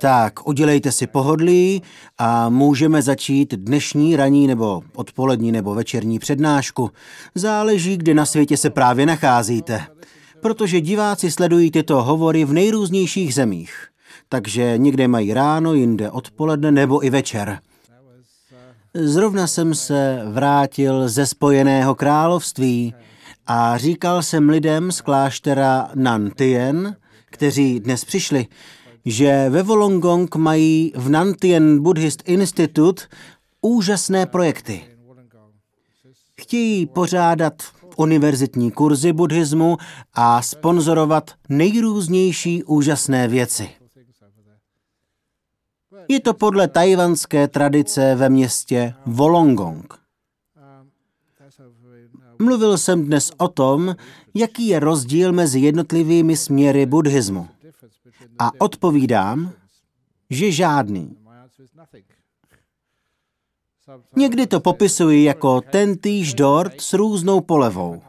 Tak, udělejte si pohodlí a můžeme začít dnešní ranní nebo odpolední nebo večerní přednášku. Záleží, kde na světě se právě nacházíte. Protože diváci sledují tyto hovory v nejrůznějších zemích. Takže někde mají ráno, jinde odpoledne nebo i večer. Zrovna jsem se vrátil ze Spojeného království a říkal jsem lidem z kláštera Nantien, kteří dnes přišli, že ve Wollongong mají v Nantien Buddhist Institute úžasné projekty. Chtějí pořádat univerzitní kurzy buddhismu a sponzorovat nejrůznější úžasné věci. Je to podle tajvanské tradice ve městě Wollongong. Mluvil jsem dnes o tom, jaký je rozdíl mezi jednotlivými směry buddhismu. A odpovídám, že žádný. Někdy to popisuji jako tentýž dort s různou polevou.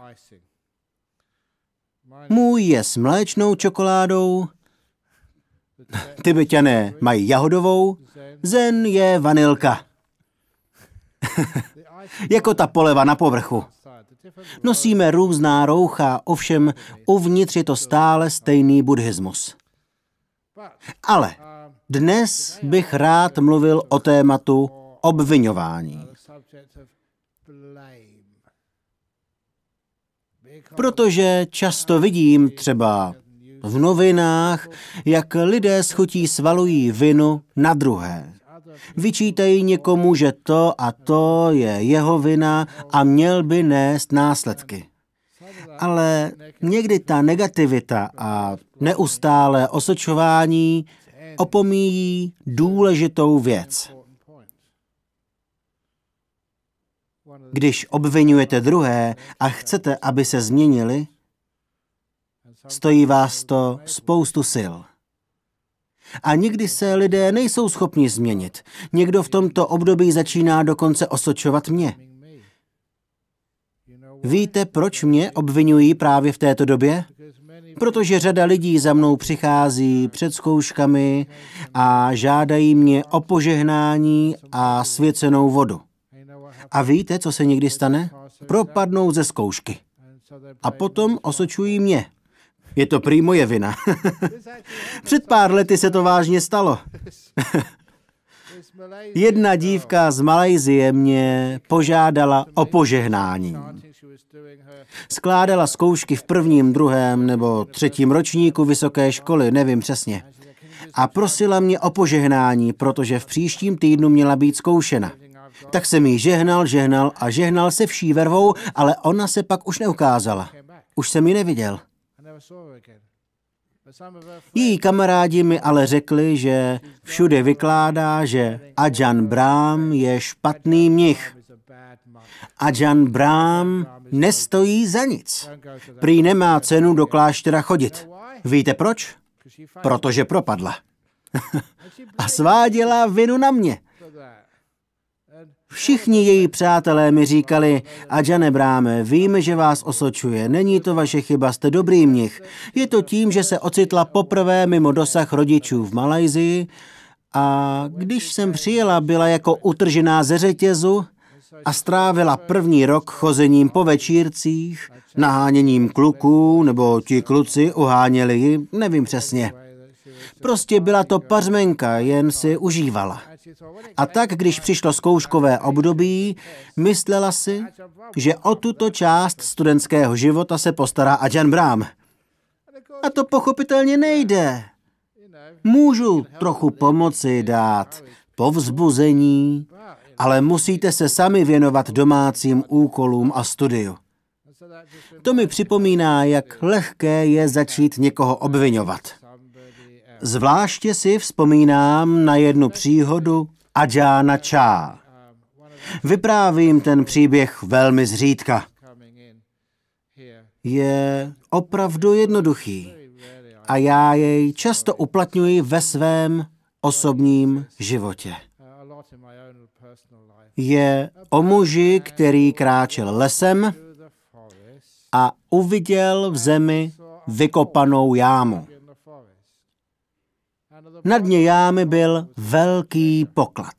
Můj je s mléčnou čokoládou, Tibetané mají jahodovou, zen je vanilka. jako ta poleva na povrchu. Nosíme různá roucha, ovšem uvnitř je to stále stejný buddhismus. Ale dnes bych rád mluvil o tématu obvinování. Protože často vidím třeba v novinách, jak lidé schutí svalují vinu na druhé. Vyčítají někomu, že to a to je jeho vina a měl by nést následky. Ale někdy ta negativita a neustále osočování opomíjí důležitou věc. Když obvinujete druhé a chcete, aby se změnili, Stojí vás to spoustu sil. A nikdy se lidé nejsou schopni změnit. Někdo v tomto období začíná dokonce osočovat mě. Víte, proč mě obvinují právě v této době? Protože řada lidí za mnou přichází před zkouškami a žádají mě o požehnání a svěcenou vodu. A víte, co se někdy stane? Propadnou ze zkoušky. A potom osočují mě. Je to prý moje vina. Před pár lety se to vážně stalo. Jedna dívka z Malajzie mě požádala o požehnání. Skládala zkoušky v prvním, druhém nebo třetím ročníku vysoké školy, nevím přesně. A prosila mě o požehnání, protože v příštím týdnu měla být zkoušena. Tak jsem jí žehnal, žehnal a žehnal se vší vervou, ale ona se pak už neukázala. Už jsem ji neviděl. Její kamarádi mi ale řekli, že všude vykládá, že Ajahn Brahm je špatný mnich. Ajahn Brahm nestojí za nic. Prý nemá cenu do kláštera chodit. Víte proč? Protože propadla. A sváděla vinu na mě. Všichni její přátelé mi říkali, Adžane Bráme, víme, že vás osočuje, není to vaše chyba, jste dobrý mnich. Je to tím, že se ocitla poprvé mimo dosah rodičů v Malajzii a když jsem přijela, byla jako utržená ze řetězu a strávila první rok chozením po večírcích, naháněním kluků, nebo ti kluci uháněli ji, nevím přesně. Prostě byla to pařmenka, jen si užívala. A tak, když přišlo zkouškové období, myslela si, že o tuto část studentského života se postará Ajahn Brahm. A to pochopitelně nejde. Můžu trochu pomoci dát povzbuzení, ale musíte se sami věnovat domácím úkolům a studiu. To mi připomíná, jak lehké je začít někoho obvinovat. Zvláště si vzpomínám na jednu příhodu Ajana Chá. Vyprávím ten příběh velmi zřídka. Je opravdu jednoduchý a já jej často uplatňuji ve svém osobním životě. Je o muži, který kráčel lesem a uviděl v zemi vykopanou jámu. Na dně jámy byl velký poklad.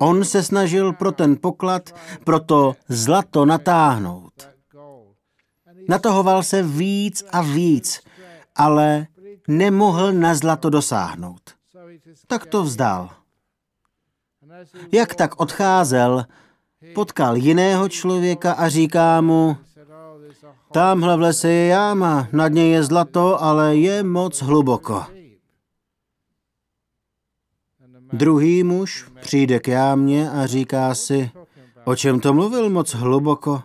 On se snažil pro ten poklad, pro to zlato natáhnout. Natahoval se víc a víc, ale nemohl na zlato dosáhnout. Tak to vzdal. Jak tak odcházel, potkal jiného člověka a říká mu, tamhle v lese je jáma, na dně je zlato, ale je moc hluboko. Druhý muž přijde k jámě a říká si, o čem to mluvil moc hluboko?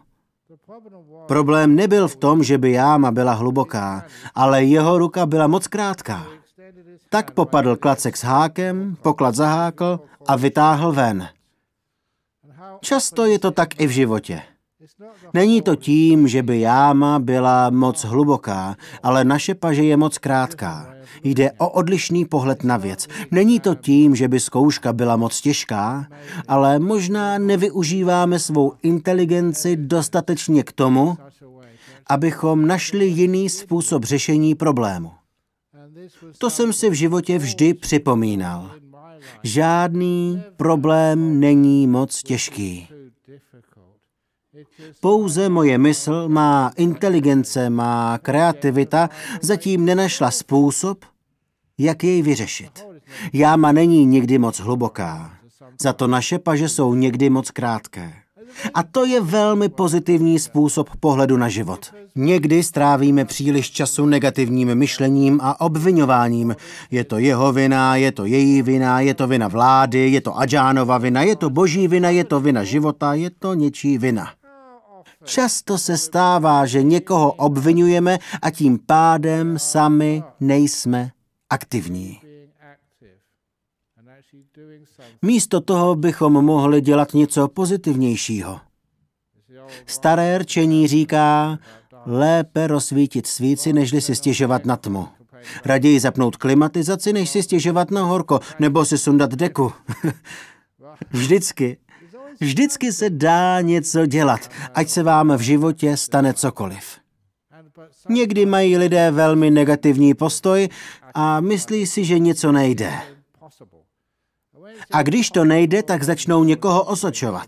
Problém nebyl v tom, že by jáma byla hluboká, ale jeho ruka byla moc krátká. Tak popadl klacek s hákem, poklad zahákl a vytáhl ven. Často je to tak i v životě. Není to tím, že by jáma byla moc hluboká, ale naše paže je moc krátká. Jde o odlišný pohled na věc. Není to tím, že by zkouška byla moc těžká, ale možná nevyužíváme svou inteligenci dostatečně k tomu, abychom našli jiný způsob řešení problému. To jsem si v životě vždy připomínal. Žádný problém není moc těžký. Pouze moje mysl, má inteligence, má kreativita zatím nenašla způsob, jak jej vyřešit. Jáma není nikdy moc hluboká, za to naše paže jsou někdy moc krátké. A to je velmi pozitivní způsob pohledu na život. Někdy strávíme příliš času negativním myšlením a obvinováním. Je to jeho vina, je to její vina, je to vina vlády, je to Adžánova vina, je to boží vina, je to vina života, je to něčí vina. Často se stává, že někoho obvinujeme a tím pádem sami nejsme aktivní. Místo toho bychom mohli dělat něco pozitivnějšího. Staré rčení říká, lépe rozsvítit svíci, nežli si stěžovat na tmu. Raději zapnout klimatizaci, než si stěžovat na horko, nebo si sundat deku. Vždycky Vždycky se dá něco dělat, ať se vám v životě stane cokoliv. Někdy mají lidé velmi negativní postoj a myslí si, že něco nejde. A když to nejde, tak začnou někoho osočovat.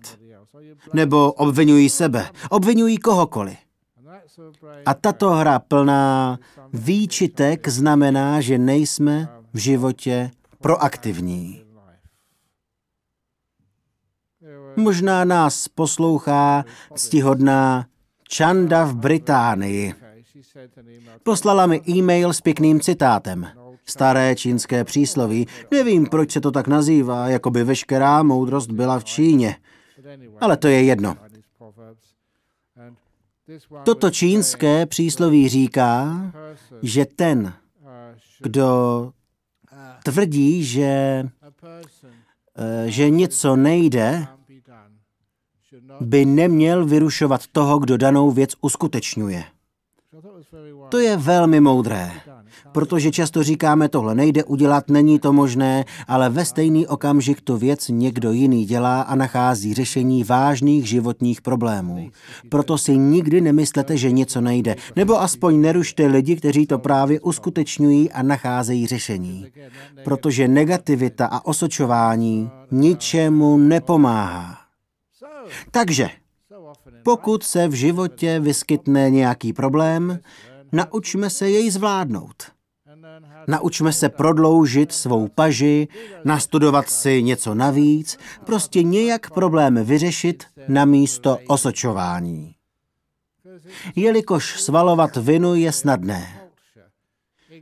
Nebo obvinují sebe, obvinují kohokoliv. A tato hra plná výčitek znamená, že nejsme v životě proaktivní. Možná nás poslouchá ctihodná Čanda v Británii. Poslala mi e-mail s pěkným citátem. Staré čínské přísloví. Nevím, proč se to tak nazývá, jako by veškerá moudrost byla v Číně. Ale to je jedno. Toto čínské přísloví říká, že ten, kdo tvrdí, že, eh, že něco nejde, by neměl vyrušovat toho, kdo danou věc uskutečňuje. To je velmi moudré, protože často říkáme, tohle nejde udělat, není to možné, ale ve stejný okamžik tu věc někdo jiný dělá a nachází řešení vážných životních problémů. Proto si nikdy nemyslete, že něco nejde, nebo aspoň nerušte lidi, kteří to právě uskutečňují a nacházejí řešení. Protože negativita a osočování ničemu nepomáhá. Takže, pokud se v životě vyskytne nějaký problém, naučme se jej zvládnout. Naučme se prodloužit svou paži, nastudovat si něco navíc, prostě nějak problém vyřešit na místo osočování. Jelikož svalovat vinu je snadné.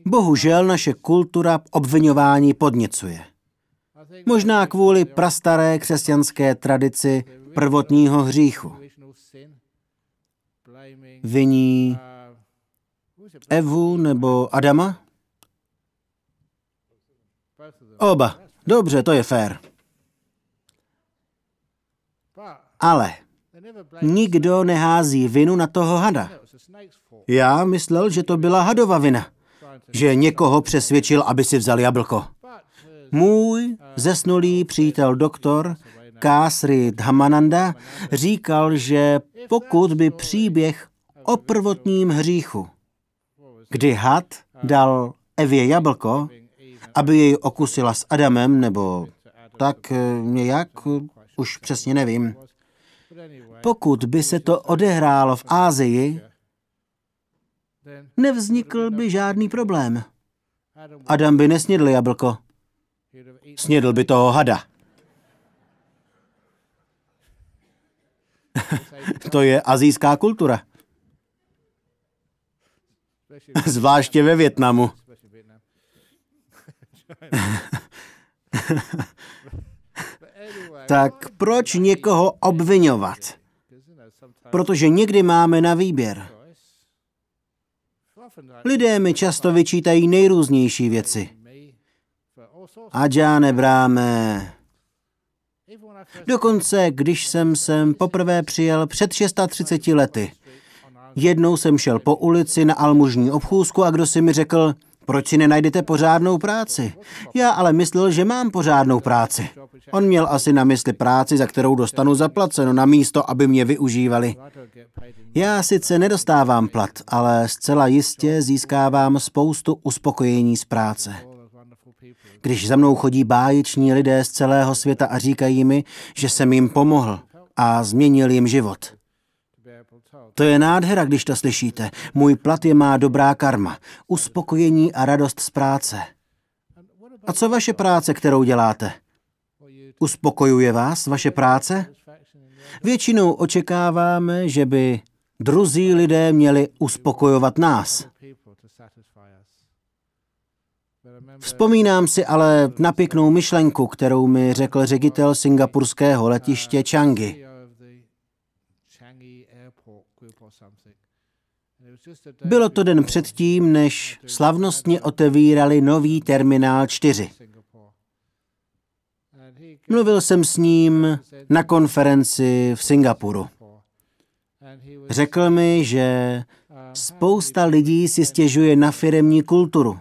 Bohužel naše kultura obvinování podněcuje. Možná kvůli prastaré křesťanské tradici prvotního hříchu. Viní Evu nebo Adama? Oba. Dobře, to je fér. Ale nikdo nehází vinu na toho hada. Já myslel, že to byla hadova vina. Že někoho přesvědčil, aby si vzal jablko. Můj zesnulý přítel doktor Kásry Dhamananda říkal, že pokud by příběh o prvotním hříchu, kdy had dal Evě jablko, aby jej okusila s Adamem, nebo tak eh, nějak, eh, už přesně nevím. Pokud by se to odehrálo v Ázii, nevznikl by žádný problém. Adam by nesnědl jablko. Snědl by toho hada. to je azijská kultura. Zvláště ve Větnamu. tak proč někoho obvinovat? Protože někdy máme na výběr. Lidé mi často vyčítají nejrůznější věci. já nebráme. Dokonce, když jsem sem poprvé přijel před 630 lety, jednou jsem šel po ulici na almužní obchůzku a kdo si mi řekl, proč si nenajdete pořádnou práci? Já ale myslel, že mám pořádnou práci. On měl asi na mysli práci, za kterou dostanu zaplaceno, na místo, aby mě využívali. Já sice nedostávám plat, ale zcela jistě získávám spoustu uspokojení z práce. Když za mnou chodí báječní lidé z celého světa a říkají mi, že jsem jim pomohl a změnil jim život. To je nádhera, když to slyšíte. Můj plat je má dobrá karma, uspokojení a radost z práce. A co vaše práce, kterou děláte? Uspokojuje vás vaše práce? Většinou očekáváme, že by druzí lidé měli uspokojovat nás. Vzpomínám si ale na pěknou myšlenku, kterou mi řekl ředitel singapurského letiště Changi. Bylo to den předtím, než slavnostně otevírali nový terminál 4. Mluvil jsem s ním na konferenci v Singapuru. Řekl mi, že spousta lidí si stěžuje na firemní kulturu.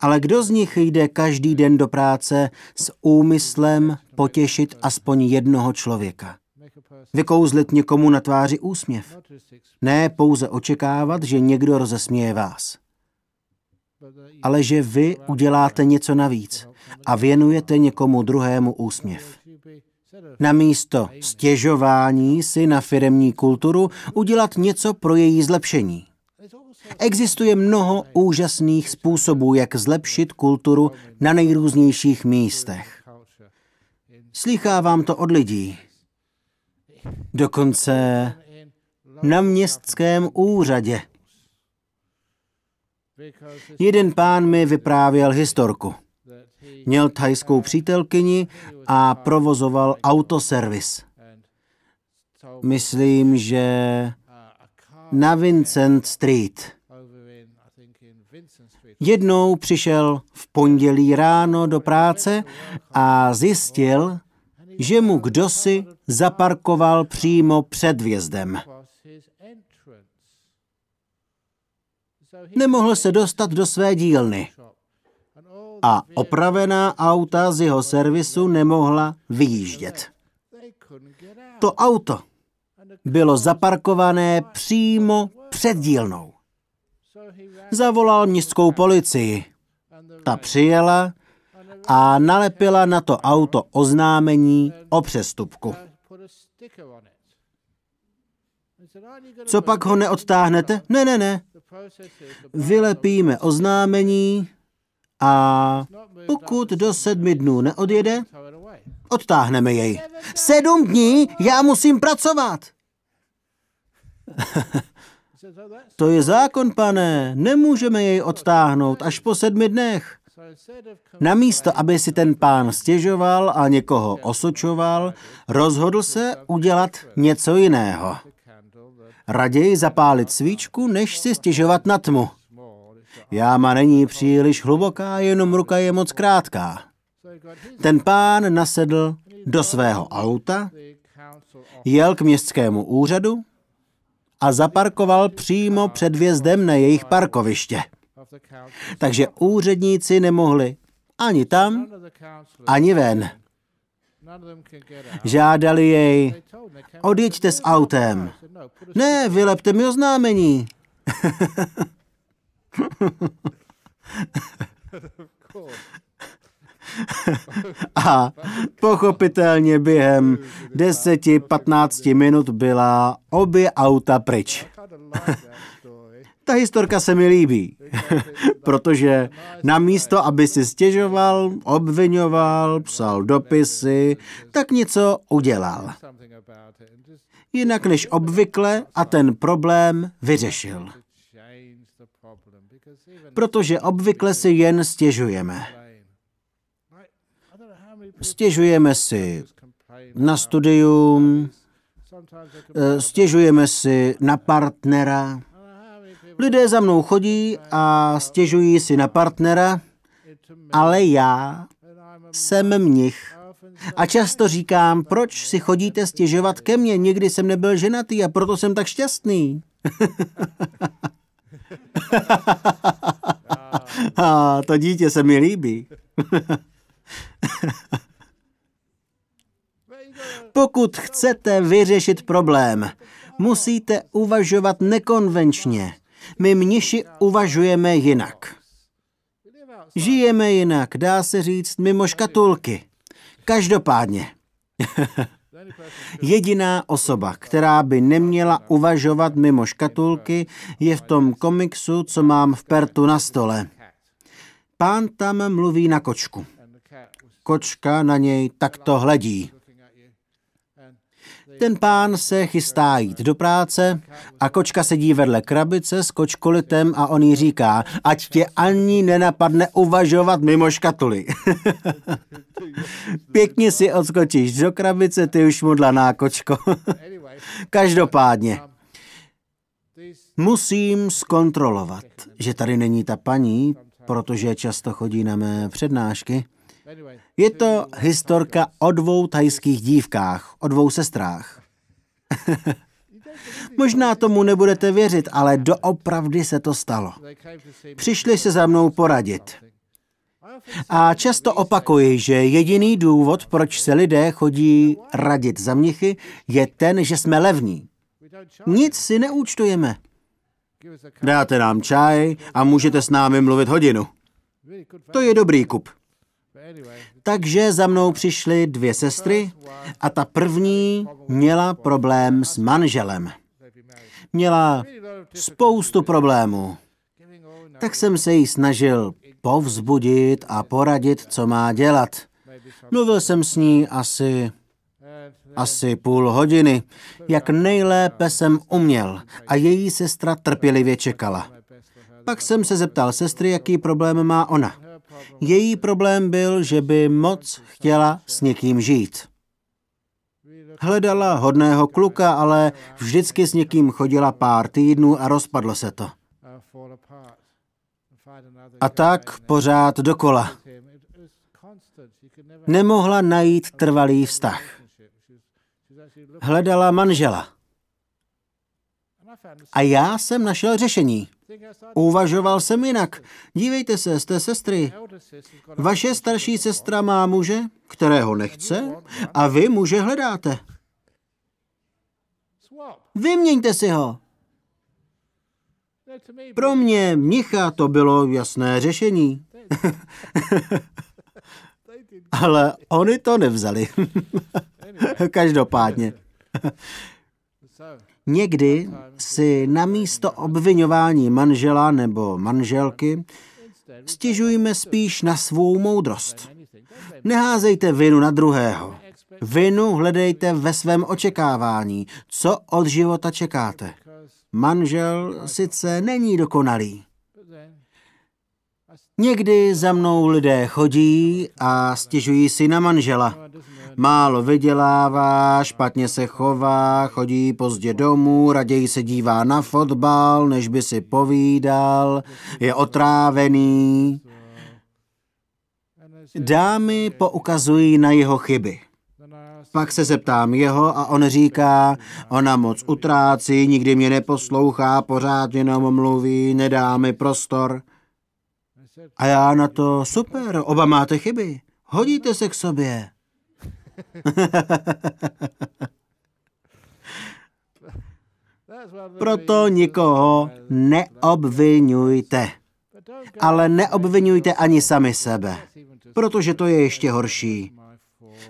Ale kdo z nich jde každý den do práce s úmyslem potěšit aspoň jednoho člověka? Vykouzlit někomu na tváři úsměv. Ne pouze očekávat, že někdo rozesměje vás. Ale že vy uděláte něco navíc a věnujete někomu druhému úsměv. Namísto stěžování si na firemní kulturu udělat něco pro její zlepšení. Existuje mnoho úžasných způsobů, jak zlepšit kulturu na nejrůznějších místech. Slychávám to od lidí. Dokonce na městském úřadě. Jeden pán mi vyprávěl historku. Měl thajskou přítelkyni a provozoval autoservis. Myslím, že na Vincent Street. Jednou přišel v pondělí ráno do práce a zjistil, že mu kdosi zaparkoval přímo před vjezdem. Nemohl se dostat do své dílny a opravená auta z jeho servisu nemohla vyjíždět. To auto bylo zaparkované přímo před dílnou. Zavolal městskou policii. Ta přijela a nalepila na to auto oznámení o přestupku. Co pak ho neodtáhnete? Ne, ne, ne. Vylepíme oznámení a pokud do sedmi dnů neodjede, odtáhneme jej. Sedm dní? Já musím pracovat. to je zákon, pane. Nemůžeme jej odtáhnout až po sedmi dnech. Namísto, aby si ten pán stěžoval a někoho osočoval, rozhodl se udělat něco jiného. Raději zapálit svíčku, než si stěžovat na tmu. Jáma není příliš hluboká, jenom ruka je moc krátká. Ten pán nasedl do svého auta, jel k městskému úřadu a zaparkoval přímo před vjezdem na jejich parkoviště. Takže úředníci nemohli ani tam, ani ven. Žádali jej, odjeďte s autem. Ne, vylepte mi oznámení. A pochopitelně během 10-15 minut byla obě auta pryč. Ta historka se mi líbí, protože na místo, aby si stěžoval, obvinoval, psal dopisy, tak něco udělal. Jinak než obvykle a ten problém vyřešil. Protože obvykle si jen stěžujeme. Stěžujeme si na studium, eh, stěžujeme si na partnera. Lidé za mnou chodí a stěžují si na partnera, ale já jsem mnich. A často říkám, proč si chodíte stěžovat ke mně, nikdy jsem nebyl ženatý a proto jsem tak šťastný. a to dítě se mi líbí. Pokud chcete vyřešit problém, musíte uvažovat nekonvenčně. My mniši uvažujeme jinak. Žijeme jinak, dá se říct, mimo škatulky. Každopádně. Jediná osoba, která by neměla uvažovat mimo škatulky, je v tom komiksu, co mám v Pertu na stole. Pán tam mluví na kočku. Kočka na něj takto hledí. Ten pán se chystá jít do práce a kočka sedí vedle krabice s kočkolitem a on jí říká, ať tě ani nenapadne uvažovat mimo škatuly. Pěkně si odskočíš do krabice, ty už mudlaná kočko. Každopádně, musím zkontrolovat, že tady není ta paní, protože často chodí na mé přednášky. Je to historka o dvou tajských dívkách, o dvou sestrách. Možná tomu nebudete věřit, ale doopravdy se to stalo. Přišli se za mnou poradit. A často opakuji, že jediný důvod, proč se lidé chodí radit za mnichy, je ten, že jsme levní. Nic si neúčtujeme. Dáte nám čaj a můžete s námi mluvit hodinu. To je dobrý kup. Takže za mnou přišly dvě sestry a ta první měla problém s manželem. Měla spoustu problémů. Tak jsem se jí snažil povzbudit a poradit, co má dělat. Mluvil jsem s ní asi, asi půl hodiny, jak nejlépe jsem uměl a její sestra trpělivě čekala. Pak jsem se zeptal sestry, jaký problém má ona. Její problém byl, že by moc chtěla s někým žít. Hledala hodného kluka, ale vždycky s někým chodila pár týdnů a rozpadlo se to. A tak pořád dokola. Nemohla najít trvalý vztah. Hledala manžela. A já jsem našel řešení. Uvažoval jsem jinak. Dívejte se, jste sestry. Vaše starší sestra má muže, kterého nechce, a vy muže hledáte. Vyměňte si ho. Pro mě, mnicha, to bylo jasné řešení. Ale oni to nevzali. Každopádně. Někdy si na místo obvinování manžela nebo manželky stěžujeme spíš na svou moudrost. Neházejte vinu na druhého. Vinu hledejte ve svém očekávání. Co od života čekáte? Manžel sice není dokonalý. Někdy za mnou lidé chodí a stěžují si na manžela. Málo vydělává, špatně se chová, chodí pozdě domů, raději se dívá na fotbal, než by si povídal, je otrávený. Dámy poukazují na jeho chyby. Pak se zeptám jeho a on říká, ona moc utrácí, nikdy mě neposlouchá, pořád jenom mluví, nedá mi prostor. A já na to, super, oba máte chyby, hodíte se k sobě. Proto nikoho neobvinujte. Ale neobvinujte ani sami sebe, protože to je ještě horší.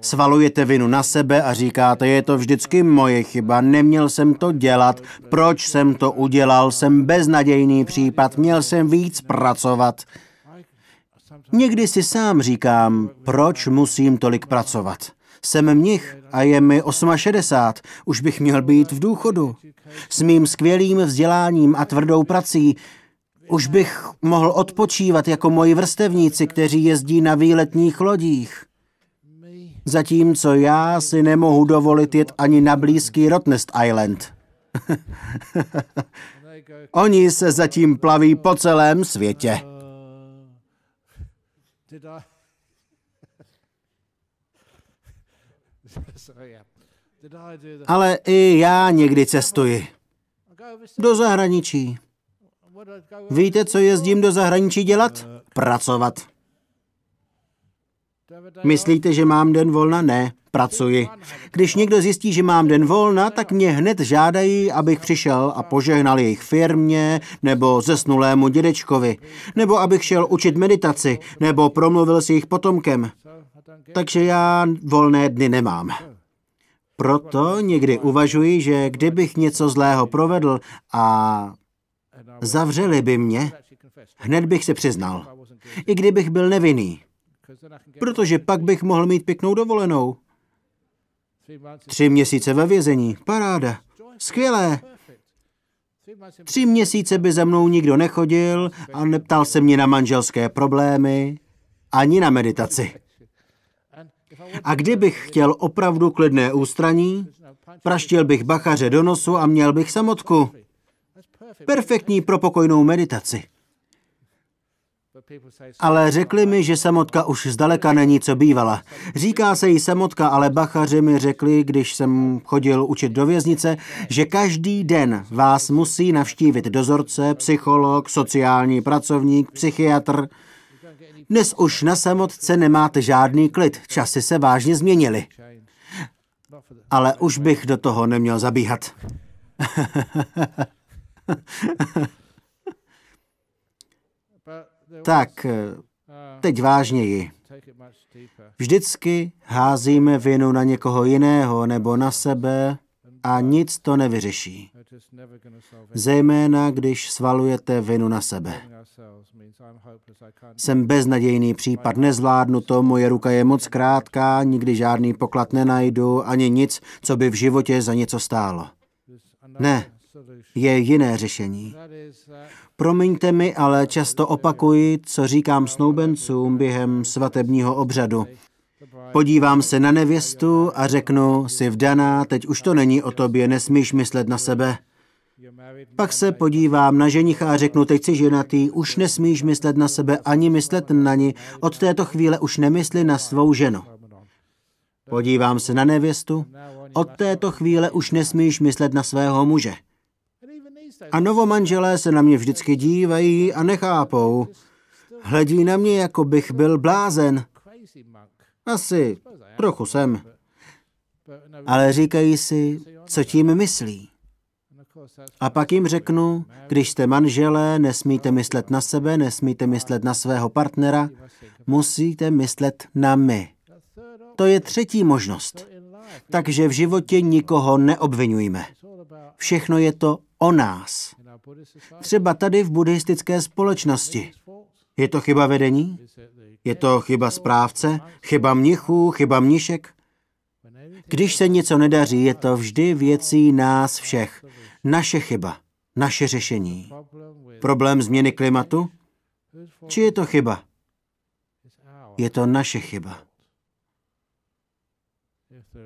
Svalujete vinu na sebe a říkáte, je to vždycky moje chyba, neměl jsem to dělat, proč jsem to udělal, jsem beznadějný případ, měl jsem víc pracovat. Někdy si sám říkám, proč musím tolik pracovat. Jsem mnich a je mi 68, už bych měl být v důchodu. S mým skvělým vzděláním a tvrdou prací už bych mohl odpočívat jako moji vrstevníci, kteří jezdí na výletních lodích. Zatímco já si nemohu dovolit jet ani na blízký Rotnest Island. Oni se zatím plaví po celém světě. Ale i já někdy cestuji. Do zahraničí. Víte, co jezdím do zahraničí dělat? Pracovat. Myslíte, že mám den volna? Ne, pracuji. Když někdo zjistí, že mám den volna, tak mě hned žádají, abych přišel a požehnal jejich firmě nebo zesnulému dědečkovi, nebo abych šel učit meditaci, nebo promluvil s jejich potomkem. Takže já volné dny nemám. Proto někdy uvažuji, že kdybych něco zlého provedl a zavřeli by mě, hned bych se přiznal. I kdybych byl nevinný. Protože pak bych mohl mít pěknou dovolenou. Tři měsíce ve vězení. Paráda. Skvělé. Tři měsíce by za mnou nikdo nechodil a neptal se mě na manželské problémy, ani na meditaci. A kdybych chtěl opravdu klidné ústraní, praštil bych bachaře do nosu a měl bych samotku. Perfektní pro pokojnou meditaci. Ale řekli mi, že samotka už zdaleka není, co bývala. Říká se jí samotka, ale bachaři mi řekli, když jsem chodil učit do věznice, že každý den vás musí navštívit dozorce, psycholog, sociální pracovník, psychiatr. Dnes už na samotce nemáte žádný klid, časy se vážně změnily. Ale už bych do toho neměl zabíhat. Tak, teď vážněji. Vždycky házíme vinu na někoho jiného nebo na sebe a nic to nevyřeší. Zejména, když svalujete vinu na sebe. Jsem beznadějný případ, nezvládnu to, moje ruka je moc krátká, nikdy žádný poklad nenajdu, ani nic, co by v životě za něco stálo. Ne, je jiné řešení. Promiňte mi, ale často opakuji, co říkám snoubencům během svatebního obřadu. Podívám se na nevěstu a řeknu, jsi vdaná, teď už to není o tobě, nesmíš myslet na sebe. Pak se podívám na ženicha a řeknu, teď jsi ženatý, už nesmíš myslet na sebe ani myslet na ní, od této chvíle už nemysli na svou ženu. Podívám se na nevěstu, od této chvíle už nesmíš myslet na svého muže. A novomanželé se na mě vždycky dívají a nechápou. Hledí na mě, jako bych byl blázen. Asi trochu jsem. Ale říkají si, co tím myslí. A pak jim řeknu, když jste manželé, nesmíte myslet na sebe, nesmíte myslet na svého partnera, musíte myslet na my. To je třetí možnost. Takže v životě nikoho neobvinujme. Všechno je to o nás. Třeba tady v buddhistické společnosti. Je to chyba vedení? Je to chyba správce? Chyba mnichů? Chyba mnišek? Když se něco nedaří, je to vždy věcí nás všech. Naše chyba, naše řešení. Problém změny klimatu? Či je to chyba? Je to naše chyba.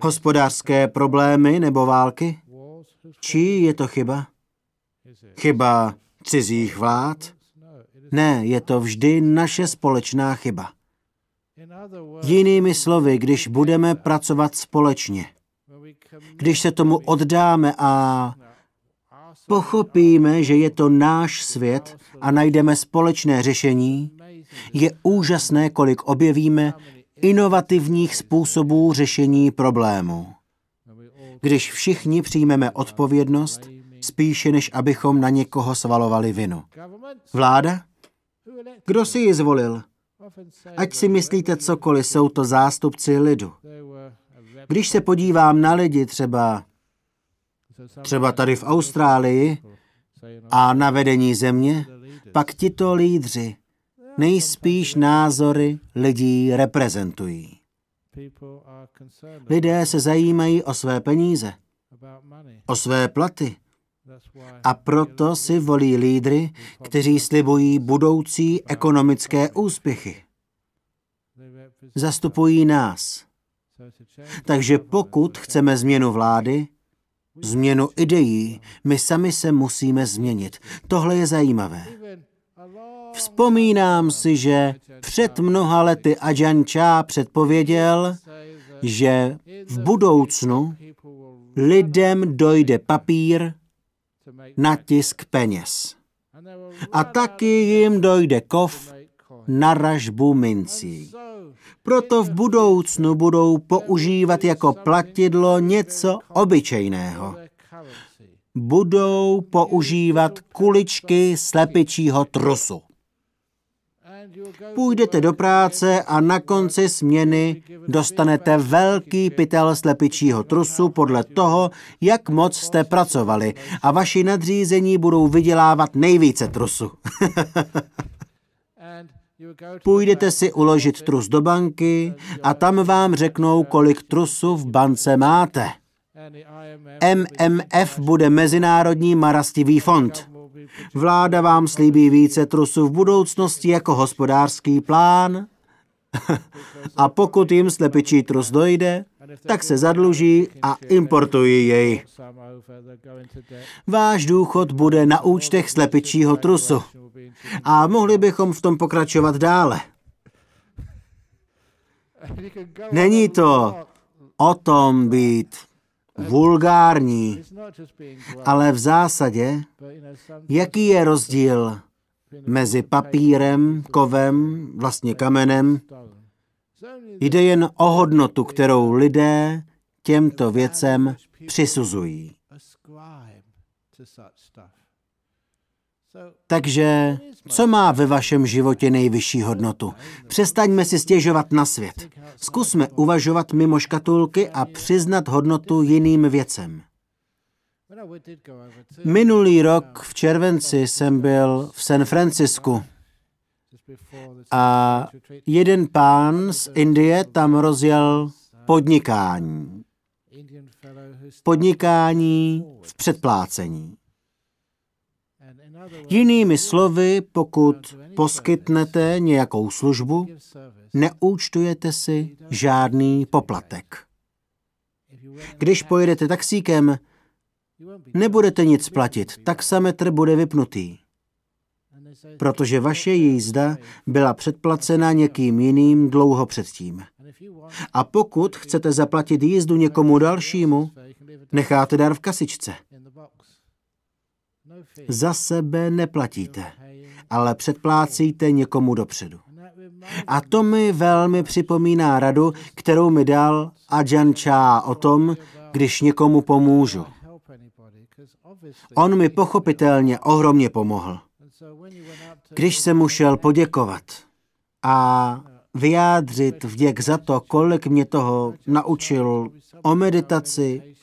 Hospodářské problémy nebo války? Či je to chyba? Chyba cizích vlád? Ne, je to vždy naše společná chyba. Jinými slovy, když budeme pracovat společně, když se tomu oddáme a pochopíme, že je to náš svět a najdeme společné řešení, je úžasné, kolik objevíme inovativních způsobů řešení problémů. Když všichni přijmeme odpovědnost, spíše než abychom na někoho svalovali vinu. Vláda? Kdo si ji zvolil? Ať si myslíte cokoliv, jsou to zástupci lidu. Když se podívám na lidi třeba, třeba tady v Austrálii a na vedení země, pak tito lídři nejspíš názory lidí reprezentují. Lidé se zajímají o své peníze, o své platy. A proto si volí lídry, kteří slibují budoucí ekonomické úspěchy. Zastupují nás. Takže pokud chceme změnu vlády, změnu ideí, my sami se musíme změnit. Tohle je zajímavé. Vzpomínám si, že před mnoha lety Ajahn Chah předpověděl, že v budoucnu lidem dojde papír na tisk peněz. A taky jim dojde kov na ražbu mincí. Proto v budoucnu budou používat jako platidlo něco obyčejného. Budou používat kuličky slepičího trusu. Půjdete do práce a na konci směny dostanete velký pytel slepičího trusu podle toho, jak moc jste pracovali a vaši nadřízení budou vydělávat nejvíce trusu. Půjdete si uložit trus do banky a tam vám řeknou, kolik trusu v bance máte. MMF bude Mezinárodní marastivý fond. Vláda vám slíbí více trusu v budoucnosti jako hospodářský plán. a pokud jim slepičí trus dojde, tak se zadluží a importují jej. Váš důchod bude na účtech slepičího trusu. A mohli bychom v tom pokračovat dále. Není to o tom být vulgární, ale v zásadě, jaký je rozdíl mezi papírem, kovem, vlastně kamenem, jde jen o hodnotu, kterou lidé těmto věcem přisuzují. Takže co má ve vašem životě nejvyšší hodnotu? Přestaňme si stěžovat na svět. Zkusme uvažovat mimo škatulky a přiznat hodnotu jiným věcem. Minulý rok v červenci jsem byl v San Francisku a jeden pán z Indie tam rozjel podnikání. Podnikání v předplácení. Jinými slovy, pokud poskytnete nějakou službu, neúčtujete si žádný poplatek. Když pojedete taxíkem, nebudete nic platit, taxametr bude vypnutý, protože vaše jízda byla předplacena někým jiným dlouho předtím. A pokud chcete zaplatit jízdu někomu dalšímu, necháte dar v kasičce. Za sebe neplatíte, ale předplácíte někomu dopředu. A to mi velmi připomíná radu, kterou mi dal Ajahn Chah o tom, když někomu pomůžu. On mi pochopitelně ohromně pomohl. Když jsem mu šel poděkovat a vyjádřit vděk za to, kolik mě toho naučil o meditaci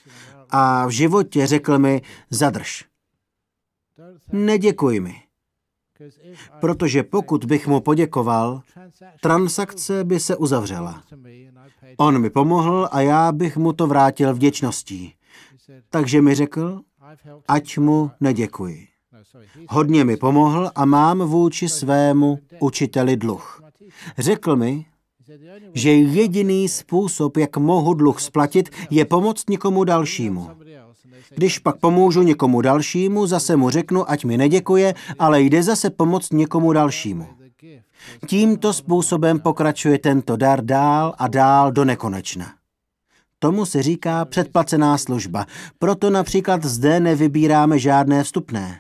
a v životě řekl mi, zadrž. Neděkuj mi. Protože pokud bych mu poděkoval, transakce by se uzavřela. On mi pomohl a já bych mu to vrátil vděčností. Takže mi řekl, ať mu neděkuji. Hodně mi pomohl a mám vůči svému učiteli dluh. Řekl mi, že jediný způsob, jak mohu dluh splatit, je pomoct někomu dalšímu. Když pak pomůžu někomu dalšímu, zase mu řeknu, ať mi neděkuje, ale jde zase pomoct někomu dalšímu. Tímto způsobem pokračuje tento dar dál a dál do nekonečna. Tomu se říká předplacená služba. Proto například zde nevybíráme žádné vstupné.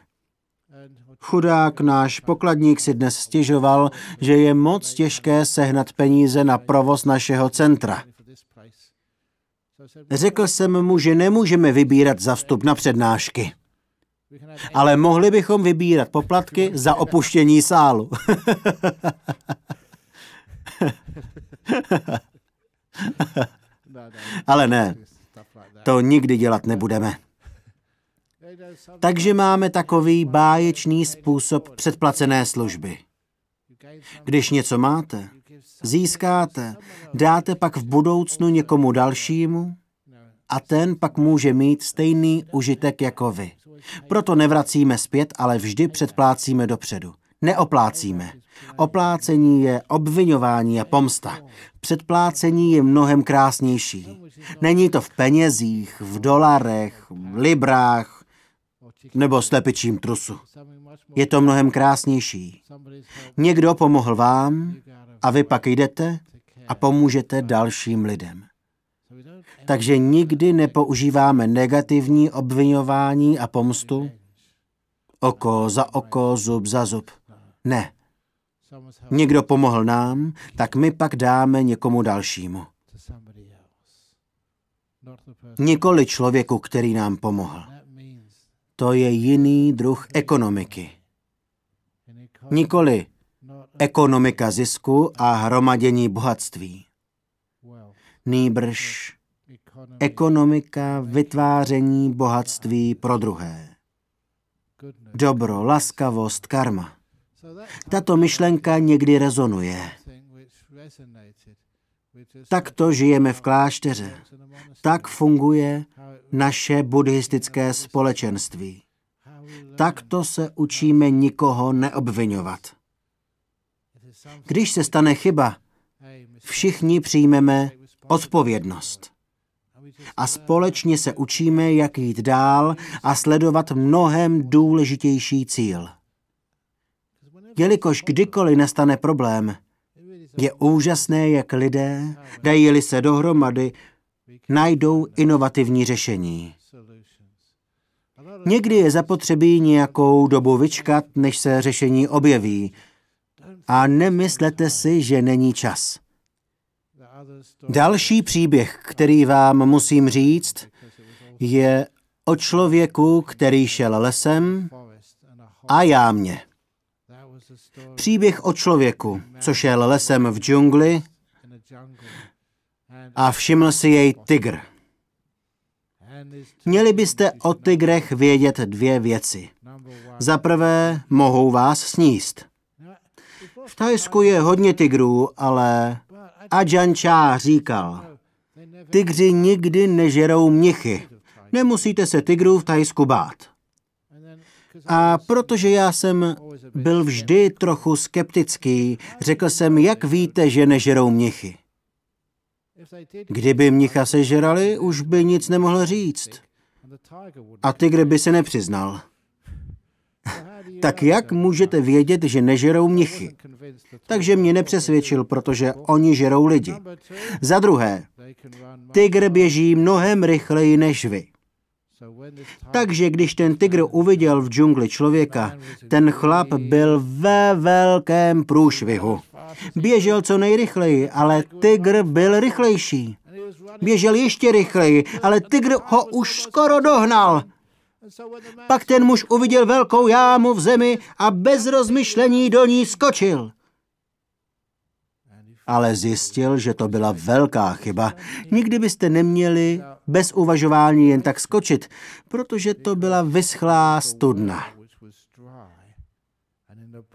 Chudák náš pokladník si dnes stěžoval, že je moc těžké sehnat peníze na provoz našeho centra. Řekl jsem mu, že nemůžeme vybírat za vstup na přednášky. Ale mohli bychom vybírat poplatky za opuštění sálu. Ale ne, to nikdy dělat nebudeme. Takže máme takový báječný způsob předplacené služby. Když něco máte, získáte, dáte pak v budoucnu někomu dalšímu a ten pak může mít stejný užitek jako vy. Proto nevracíme zpět, ale vždy předplácíme dopředu. Neoplácíme. Oplácení je obvinování a pomsta. Předplácení je mnohem krásnější. Není to v penězích, v dolarech, v librách nebo slepičím trusu. Je to mnohem krásnější. Někdo pomohl vám a vy pak jdete a pomůžete dalším lidem. Takže nikdy nepoužíváme negativní obvinování a pomstu. Oko za oko, zub za zub. Ne. Někdo pomohl nám, tak my pak dáme někomu dalšímu. Nikoli člověku, který nám pomohl. To je jiný druh ekonomiky. Nikoli ekonomika zisku a hromadění bohatství. Nýbrž ekonomika vytváření bohatství pro druhé. Dobro, laskavost, karma. Tato myšlenka někdy rezonuje. Takto žijeme v klášteře. Tak funguje naše buddhistické společenství. Takto se učíme nikoho neobvinovat. Když se stane chyba, všichni přijmeme odpovědnost. A společně se učíme, jak jít dál a sledovat mnohem důležitější cíl. Jelikož kdykoliv nastane problém, je úžasné, jak lidé, dají-li se dohromady, najdou inovativní řešení. Někdy je zapotřebí nějakou dobu vyčkat, než se řešení objeví. A nemyslete si, že není čas. Další příběh, který vám musím říct, je o člověku, který šel lesem a jámě. Příběh o člověku, co šel lesem v džungli a všiml si jej tygr. Měli byste o tygrech vědět dvě věci. Za prvé, mohou vás sníst. V Tajsku je hodně tigrů, ale Ajahn Chah říkal, tygři nikdy nežerou mnichy. Nemusíte se tigrů v Tajsku bát. A protože já jsem byl vždy trochu skeptický, řekl jsem, jak víte, že nežerou mnichy. Kdyby mnicha sežrali, už by nic nemohl říct. A tygr by se nepřiznal. Tak jak můžete vědět, že nežerou mnichy? Takže mě nepřesvědčil, protože oni žerou lidi. Za druhé, tygr běží mnohem rychleji než vy. Takže když ten tygr uviděl v džungli člověka, ten chlap byl ve velkém průšvihu. Běžel co nejrychleji, ale tygr byl rychlejší. Běžel ještě rychleji, ale tygr ho už skoro dohnal. Pak ten muž uviděl velkou jámu v zemi a bez rozmyšlení do ní skočil. Ale zjistil, že to byla velká chyba. Nikdy byste neměli bez uvažování jen tak skočit, protože to byla vyschlá studna.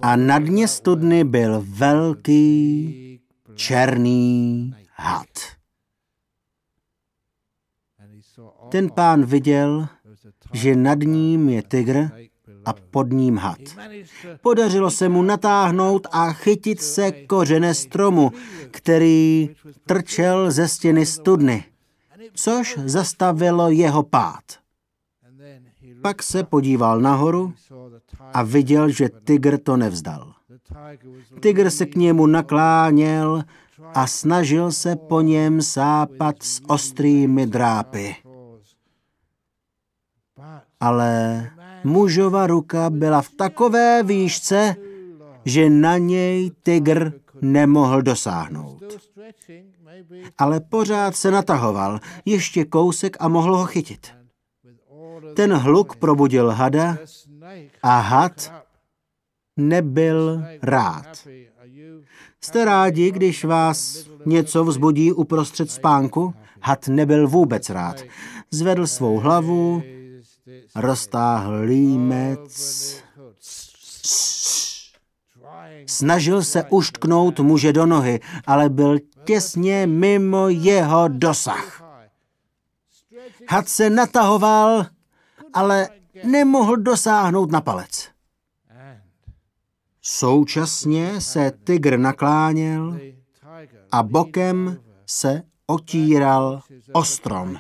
A na dně studny byl velký černý had. Ten pán viděl, že nad ním je tygr a pod ním had. Podařilo se mu natáhnout a chytit se kořene stromu, který trčel ze stěny studny, což zastavilo jeho pád. Pak se podíval nahoru a viděl, že tygr to nevzdal. Tygr se k němu nakláněl a snažil se po něm sápat s ostrými drápy. Ale mužova ruka byla v takové výšce, že na něj tygr nemohl dosáhnout. Ale pořád se natahoval, ještě kousek a mohl ho chytit. Ten hluk probudil hada a had nebyl rád. Jste rádi, když vás něco vzbudí uprostřed spánku? Had nebyl vůbec rád. Zvedl svou hlavu, roztáhl límec, snažil se uštknout muže do nohy, ale byl těsně mimo jeho dosah. Had se natahoval, ale nemohl dosáhnout na palec. Současně se tygr nakláněl a bokem se otíral o strom.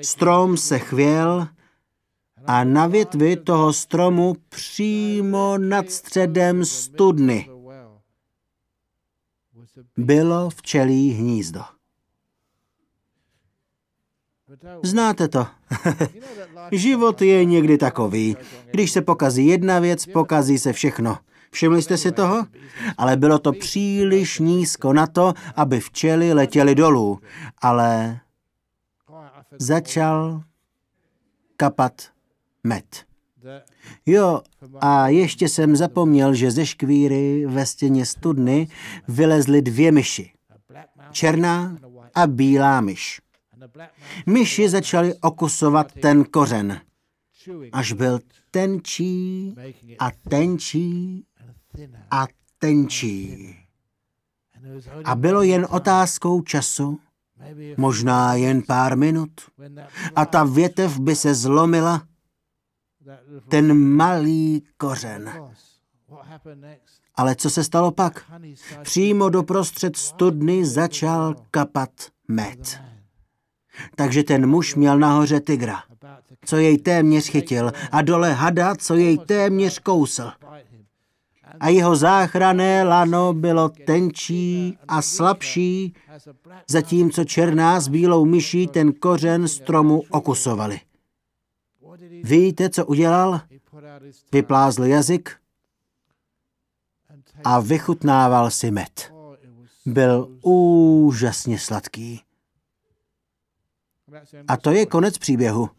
Strom se chvěl a na větvi toho stromu přímo nad středem studny bylo včelí hnízdo. Znáte to. Život je někdy takový. Když se pokazí jedna věc, pokazí se všechno. Všimli jste si toho? Ale bylo to příliš nízko na to, aby včely letěly dolů. Ale začal kapat med. Jo, a ještě jsem zapomněl, že ze škvíry ve stěně studny vylezly dvě myši. Černá a bílá myš. Myši začaly okusovat ten kořen, až byl tenčí a tenčí a tenčí. A bylo jen otázkou času, možná jen pár minut, a ta větev by se zlomila, ten malý kořen. Ale co se stalo pak? Přímo doprostřed studny začal kapat med. Takže ten muž měl nahoře tygra, co jej téměř chytil, a dole hada, co jej téměř kousl. A jeho záchrané lano bylo tenčí a slabší, zatímco černá s bílou myší ten kořen stromu okusovali. Víte, co udělal? Vyplázl jazyk a vychutnával si med. Byl úžasně sladký. A to je konec příběhu.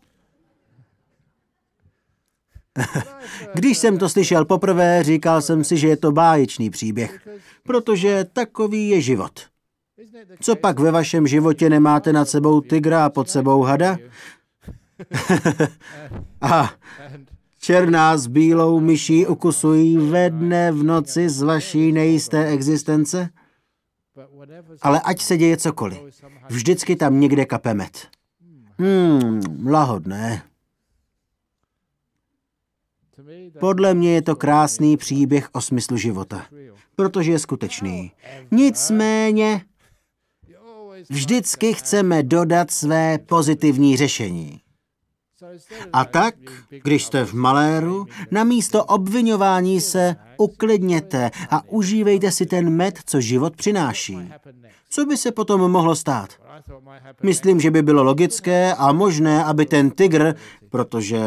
Když jsem to slyšel poprvé, říkal jsem si, že je to báječný příběh, protože takový je život. Co pak ve vašem životě nemáte nad sebou tygra a pod sebou hada? a černá s bílou myší ukusují ve dne v noci z vaší nejisté existence? Ale ať se děje cokoliv, vždycky tam někde kape med. Hmm, lahodné. Podle mě je to krásný příběh o smyslu života, protože je skutečný. Nicméně vždycky chceme dodat své pozitivní řešení. A tak, když jste v maléru, na místo obvinování se uklidněte a užívejte si ten med, co život přináší. Co by se potom mohlo stát? Myslím, že by bylo logické a možné, aby ten tygr, protože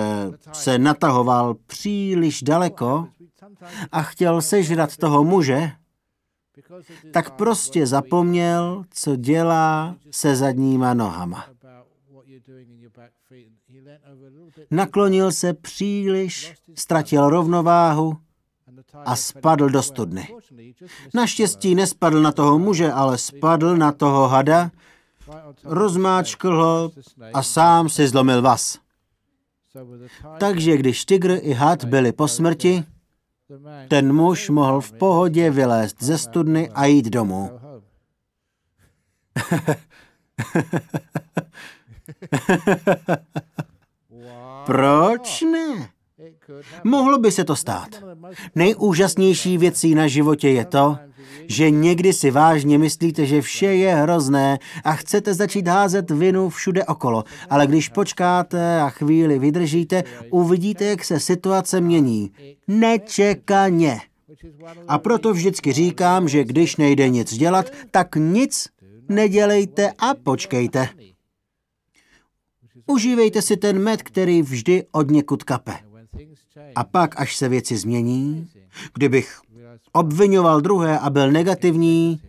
se natahoval příliš daleko a chtěl sežrat toho muže, tak prostě zapomněl, co dělá se zadníma nohama. Naklonil se příliš, ztratil rovnováhu a spadl do studny. Naštěstí nespadl na toho muže, ale spadl na toho hada, rozmáčkl ho a sám si zlomil vás. Takže když tygr i had byli po smrti, ten muž mohl v pohodě vylézt ze studny a jít domů. Proč ne? Mohlo by se to stát. Nejúžasnější věcí na životě je to, že někdy si vážně myslíte, že vše je hrozné a chcete začít házet vinu všude okolo. Ale když počkáte a chvíli vydržíte, uvidíte, jak se situace mění. Nečekaně. A proto vždycky říkám, že když nejde nic dělat, tak nic nedělejte a počkejte. Užívejte si ten med, který vždy od někud kape. A pak, až se věci změní, kdybych obvinoval druhé a byl negativní,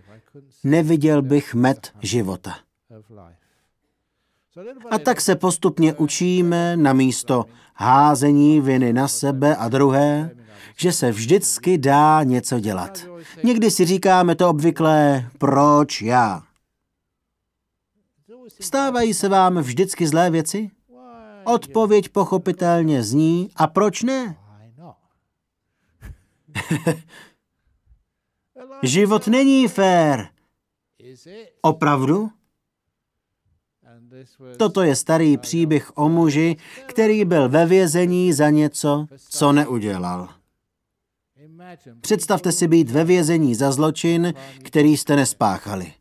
neviděl bych med života. A tak se postupně učíme na místo házení viny na sebe a druhé, že se vždycky dá něco dělat. Někdy si říkáme to obvyklé, proč já? Stávají se vám vždycky zlé věci? Odpověď pochopitelně zní, a proč ne? Život není fér. Opravdu? Toto je starý příběh o muži, který byl ve vězení za něco, co neudělal. Představte si být ve vězení za zločin, který jste nespáchali.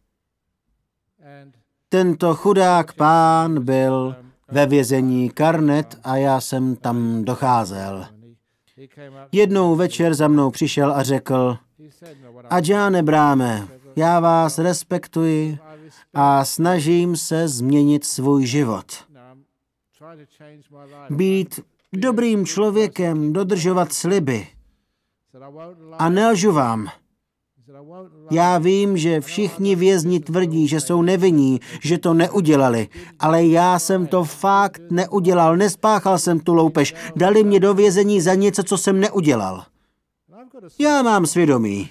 Tento chudák pán byl ve vězení Karnet a já jsem tam docházel. Jednou večer za mnou přišel a řekl, Adžáne bráme, já vás respektuji a snažím se změnit svůj život. Být dobrým člověkem, dodržovat sliby. A nelžu vám. Já vím, že všichni vězni tvrdí, že jsou nevinní, že to neudělali, ale já jsem to fakt neudělal, nespáchal jsem tu loupež, dali mě do vězení za něco, co jsem neudělal. Já mám svědomí.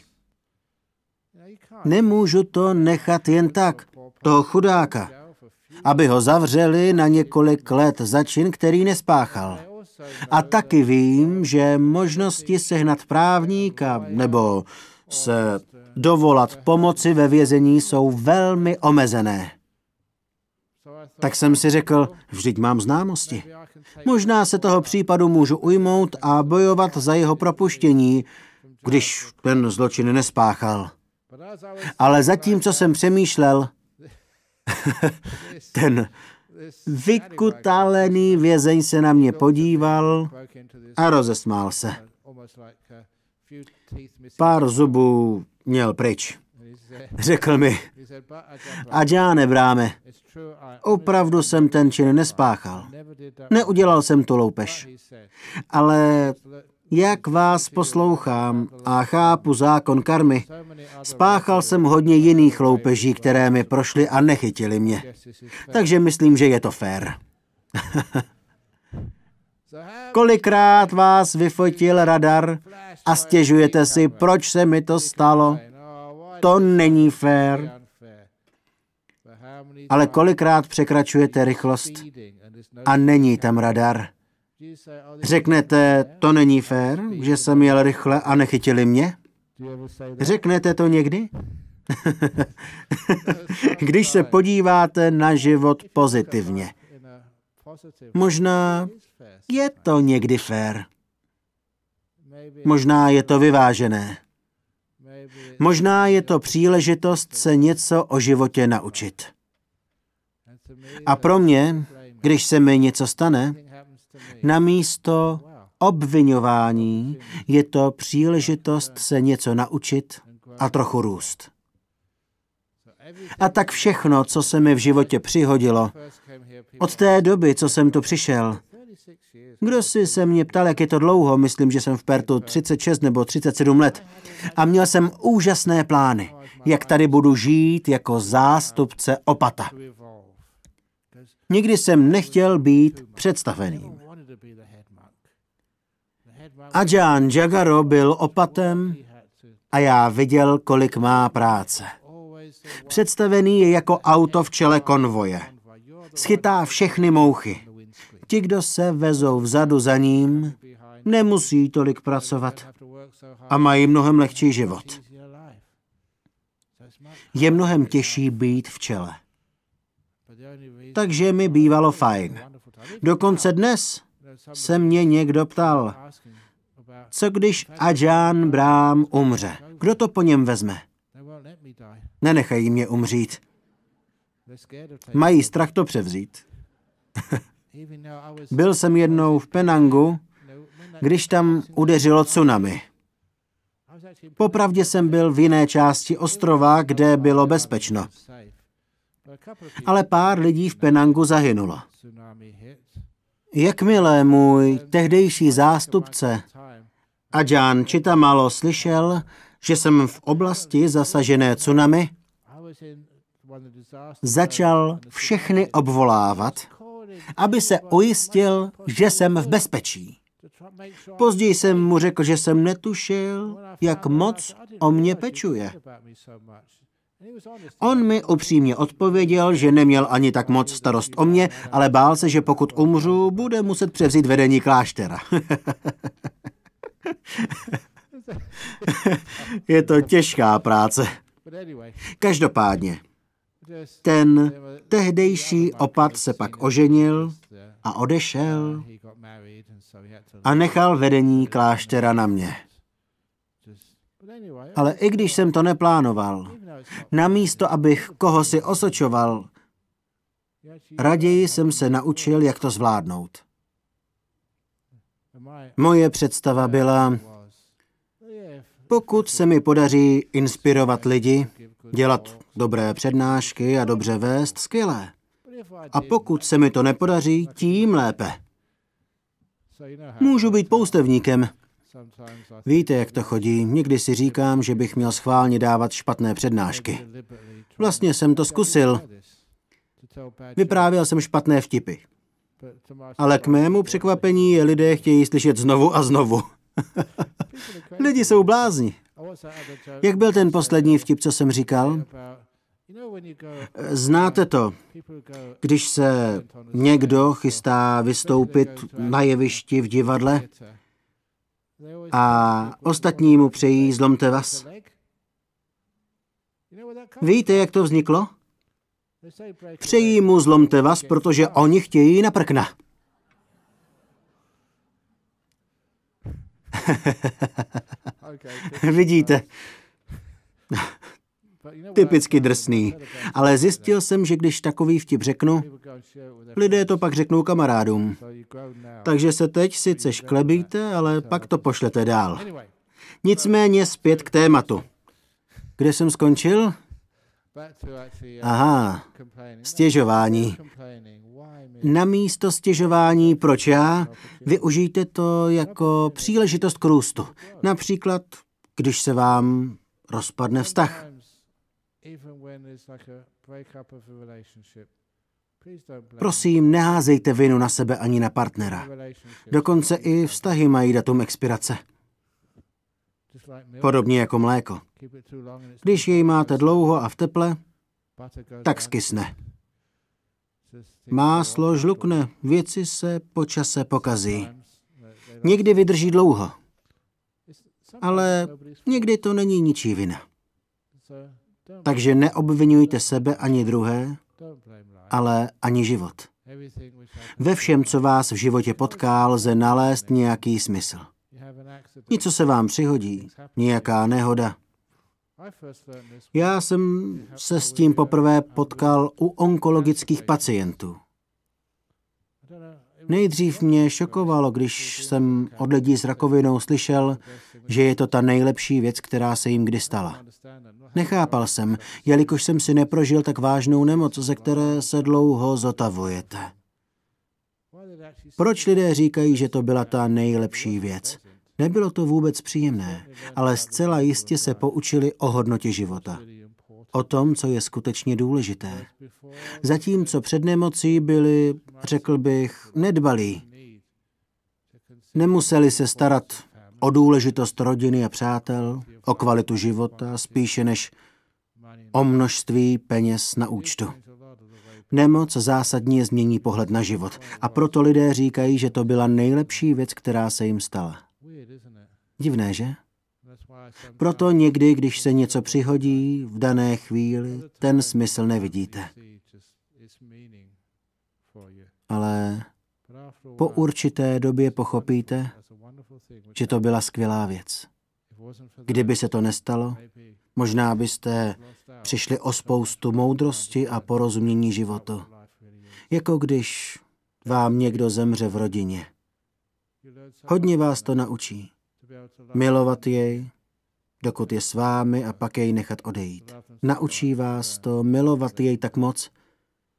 Nemůžu to nechat jen tak, toho chudáka, aby ho zavřeli na několik let za čin, který nespáchal. A taky vím, že možnosti sehnat právníka nebo se dovolat pomoci ve vězení jsou velmi omezené. Tak jsem si řekl, vždyť mám známosti. Možná se toho případu můžu ujmout a bojovat za jeho propuštění, když ten zločin nespáchal. Ale zatímco jsem přemýšlel, ten vykutálený vězeň se na mě podíval a rozesmál se. Pár zubů měl pryč. Řekl mi, ať já nebráme. Opravdu jsem ten čin nespáchal. Neudělal jsem tu loupež. Ale jak vás poslouchám a chápu zákon karmy, spáchal jsem hodně jiných loupeží, které mi prošly a nechytili mě. Takže myslím, že je to fér. Kolikrát vás vyfotil radar a stěžujete si, proč se mi to stalo? To není fér. Ale kolikrát překračujete rychlost a není tam radar? Řeknete, to není fér, že jsem jel rychle a nechytili mě? Řeknete to někdy? Když se podíváte na život pozitivně. Možná je to někdy fér. Možná je to vyvážené. Možná je to příležitost se něco o životě naučit. A pro mě, když se mi něco stane, na místo obvinování je to příležitost se něco naučit a trochu růst. A tak všechno, co se mi v životě přihodilo, od té doby, co jsem tu přišel, kdo si se mě ptal, jak je to dlouho, myslím, že jsem v Pertu 36 nebo 37 let. A měl jsem úžasné plány, jak tady budu žít jako zástupce opata. Nikdy jsem nechtěl být představeným. Ajahn Jagaro byl opatem a já viděl, kolik má práce. Představený je jako auto v čele konvoje. Schytá všechny mouchy. Ti, kdo se vezou vzadu za ním, nemusí tolik pracovat a mají mnohem lehčí život. Je mnohem těžší být v čele. Takže mi bývalo fajn. Dokonce dnes se mě někdo ptal, co když Ajahn Brám umře? Kdo to po něm vezme? Nenechají mě umřít. Mají strach to převzít. Byl jsem jednou v Penangu, když tam udeřilo tsunami. Popravdě jsem byl v jiné části ostrova, kde bylo bezpečno. Ale pár lidí v Penangu zahynulo. Jakmile můj tehdejší zástupce Ajahn Chitamalo slyšel, že jsem v oblasti zasažené tsunami, začal všechny obvolávat, aby se ujistil, že jsem v bezpečí. Později jsem mu řekl, že jsem netušil, jak moc o mě pečuje. On mi upřímně odpověděl, že neměl ani tak moc starost o mě, ale bál se, že pokud umřu, bude muset převzít vedení kláštera. Je to těžká práce. Každopádně, ten tehdejší opat se pak oženil a odešel a nechal vedení kláštera na mě. Ale i když jsem to neplánoval, namísto abych koho si osočoval, raději jsem se naučil, jak to zvládnout. Moje představa byla, pokud se mi podaří inspirovat lidi, dělat dobré přednášky a dobře vést, skvělé. A pokud se mi to nepodaří, tím lépe. Můžu být poustevníkem. Víte, jak to chodí. Někdy si říkám, že bych měl schválně dávat špatné přednášky. Vlastně jsem to zkusil. Vyprávěl jsem špatné vtipy. Ale k mému překvapení je lidé chtějí slyšet znovu a znovu. Lidi jsou blázni. Jak byl ten poslední vtip, co jsem říkal? Znáte to, když se někdo chystá vystoupit na jevišti v divadle a ostatní mu přejí zlomte vás? Víte, jak to vzniklo? Přejí mu zlomte vás, protože oni chtějí na prkna. Vidíte. Typicky drsný. Ale zjistil jsem, že když takový vtip řeknu, lidé to pak řeknou kamarádům. Takže se teď sice šklebíte, ale pak to pošlete dál. Nicméně zpět k tématu. Kde jsem skončil? Aha, stěžování. Na místo stěžování, proč já, využijte to jako příležitost k růstu. Například, když se vám rozpadne vztah. Prosím, neházejte vinu na sebe ani na partnera. Dokonce i vztahy mají datum expirace. Podobně jako mléko. Když jej máte dlouho a v teple, tak skysne. Máslo žlukne, věci se po čase pokazí. Někdy vydrží dlouho, ale někdy to není ničí vina. Takže neobvinujte sebe ani druhé, ale ani život. Ve všem, co vás v životě potká, lze nalézt nějaký smysl. Něco se vám přihodí, nějaká nehoda. Já jsem se s tím poprvé potkal u onkologických pacientů. Nejdřív mě šokovalo, když jsem od lidí s rakovinou slyšel, že je to ta nejlepší věc, která se jim kdy stala. Nechápal jsem, jelikož jsem si neprožil tak vážnou nemoc, ze které se dlouho zotavujete. Proč lidé říkají, že to byla ta nejlepší věc? Nebylo to vůbec příjemné, ale zcela jistě se poučili o hodnotě života. O tom, co je skutečně důležité. Zatímco před nemocí byli, řekl bych, nedbalí. Nemuseli se starat o důležitost rodiny a přátel, o kvalitu života, spíše než o množství peněz na účtu. Nemoc zásadně změní pohled na život a proto lidé říkají, že to byla nejlepší věc, která se jim stala. Divné, že? Proto někdy, když se něco přihodí v dané chvíli, ten smysl nevidíte. Ale po určité době pochopíte, že to byla skvělá věc. Kdyby se to nestalo, možná byste přišli o spoustu moudrosti a porozumění životu. Jako když vám někdo zemře v rodině. Hodně vás to naučí. Milovat jej, dokud je s vámi a pak jej nechat odejít. Naučí vás to milovat jej tak moc,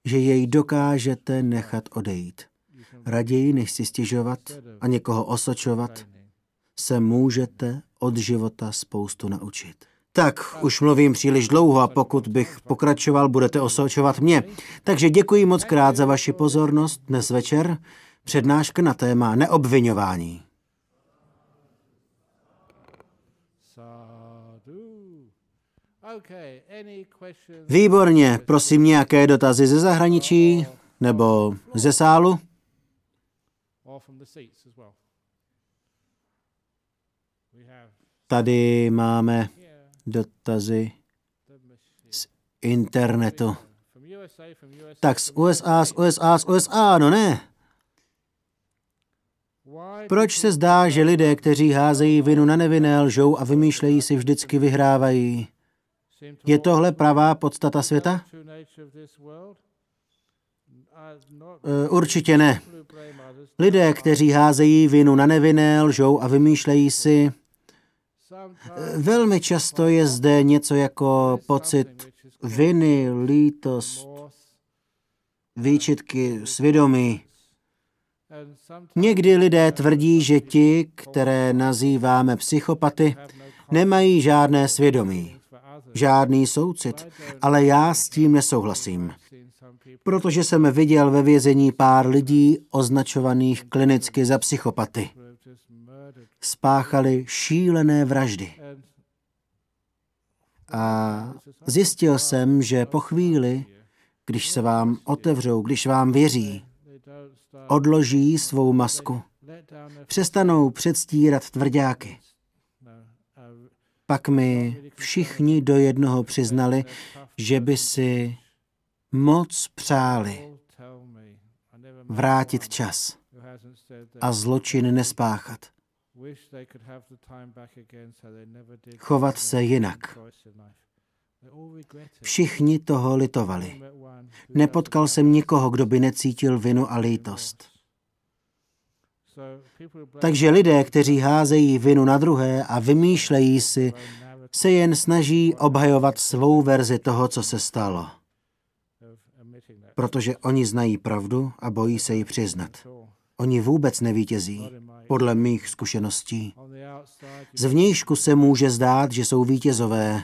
že jej dokážete nechat odejít. Raději, než si stěžovat a někoho osočovat, se můžete od života spoustu naučit. Tak, už mluvím příliš dlouho a pokud bych pokračoval, budete osočovat mě. Takže děkuji moc krát za vaši pozornost dnes večer. Přednáška na téma neobvinování. Výborně, prosím nějaké dotazy ze zahraničí nebo ze sálu? Tady máme dotazy z internetu. Tak z USA, z USA, z USA, no ne. Proč se zdá, že lidé, kteří házejí vinu na nevinné, lžou a vymýšlejí si vždycky vyhrávají? Je tohle pravá podstata světa? Eh, určitě ne. Lidé, kteří házejí vinu na nevinné, lžou a vymýšlejí si, eh, velmi často je zde něco jako pocit viny, lítost, výčitky, svědomí. Někdy lidé tvrdí, že ti, které nazýváme psychopaty, nemají žádné svědomí, žádný soucit, ale já s tím nesouhlasím protože jsem viděl ve vězení pár lidí označovaných klinicky za psychopaty. Spáchali šílené vraždy. A zjistil jsem, že po chvíli, když se vám otevřou, když vám věří, odloží svou masku, přestanou předstírat tvrdáky. Pak mi všichni do jednoho přiznali, že by si moc přáli vrátit čas a zločin nespáchat. Chovat se jinak. Všichni toho litovali. Nepotkal jsem nikoho, kdo by necítil vinu a lítost. Takže lidé, kteří házejí vinu na druhé a vymýšlejí si, se jen snaží obhajovat svou verzi toho, co se stalo protože oni znají pravdu a bojí se ji přiznat. Oni vůbec nevítězí, podle mých zkušeností. Zvnějšku se může zdát, že jsou vítězové,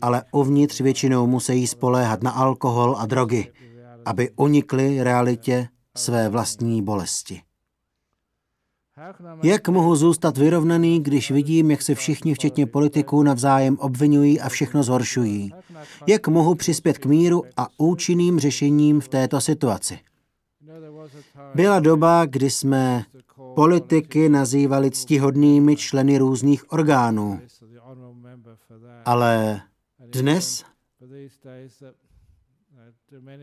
ale uvnitř většinou musí spoléhat na alkohol a drogy, aby unikli realitě své vlastní bolesti. Jak mohu zůstat vyrovnaný, když vidím, jak se všichni, včetně politiků, navzájem obvinují a všechno zhoršují? Jak mohu přispět k míru a účinným řešením v této situaci? Byla doba, kdy jsme politiky nazývali ctihodnými členy různých orgánů. Ale dnes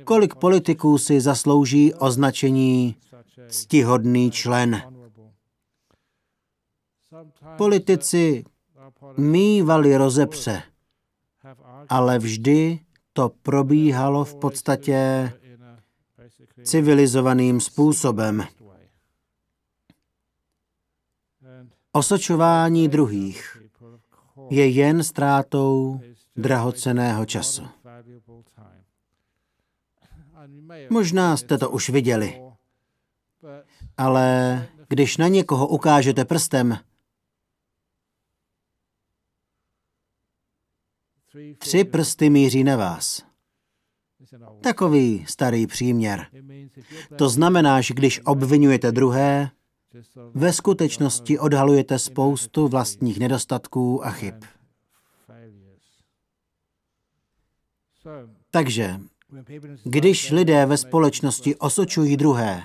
kolik politiků si zaslouží označení ctihodný člen? Politici mývali rozepře, ale vždy to probíhalo v podstatě civilizovaným způsobem. Osočování druhých je jen ztrátou drahoceného času. Možná jste to už viděli, ale když na někoho ukážete prstem, Tři prsty míří na vás. Takový starý příměr. To znamená, že když obvinujete druhé, ve skutečnosti odhalujete spoustu vlastních nedostatků a chyb. Takže, když lidé ve společnosti osočují druhé,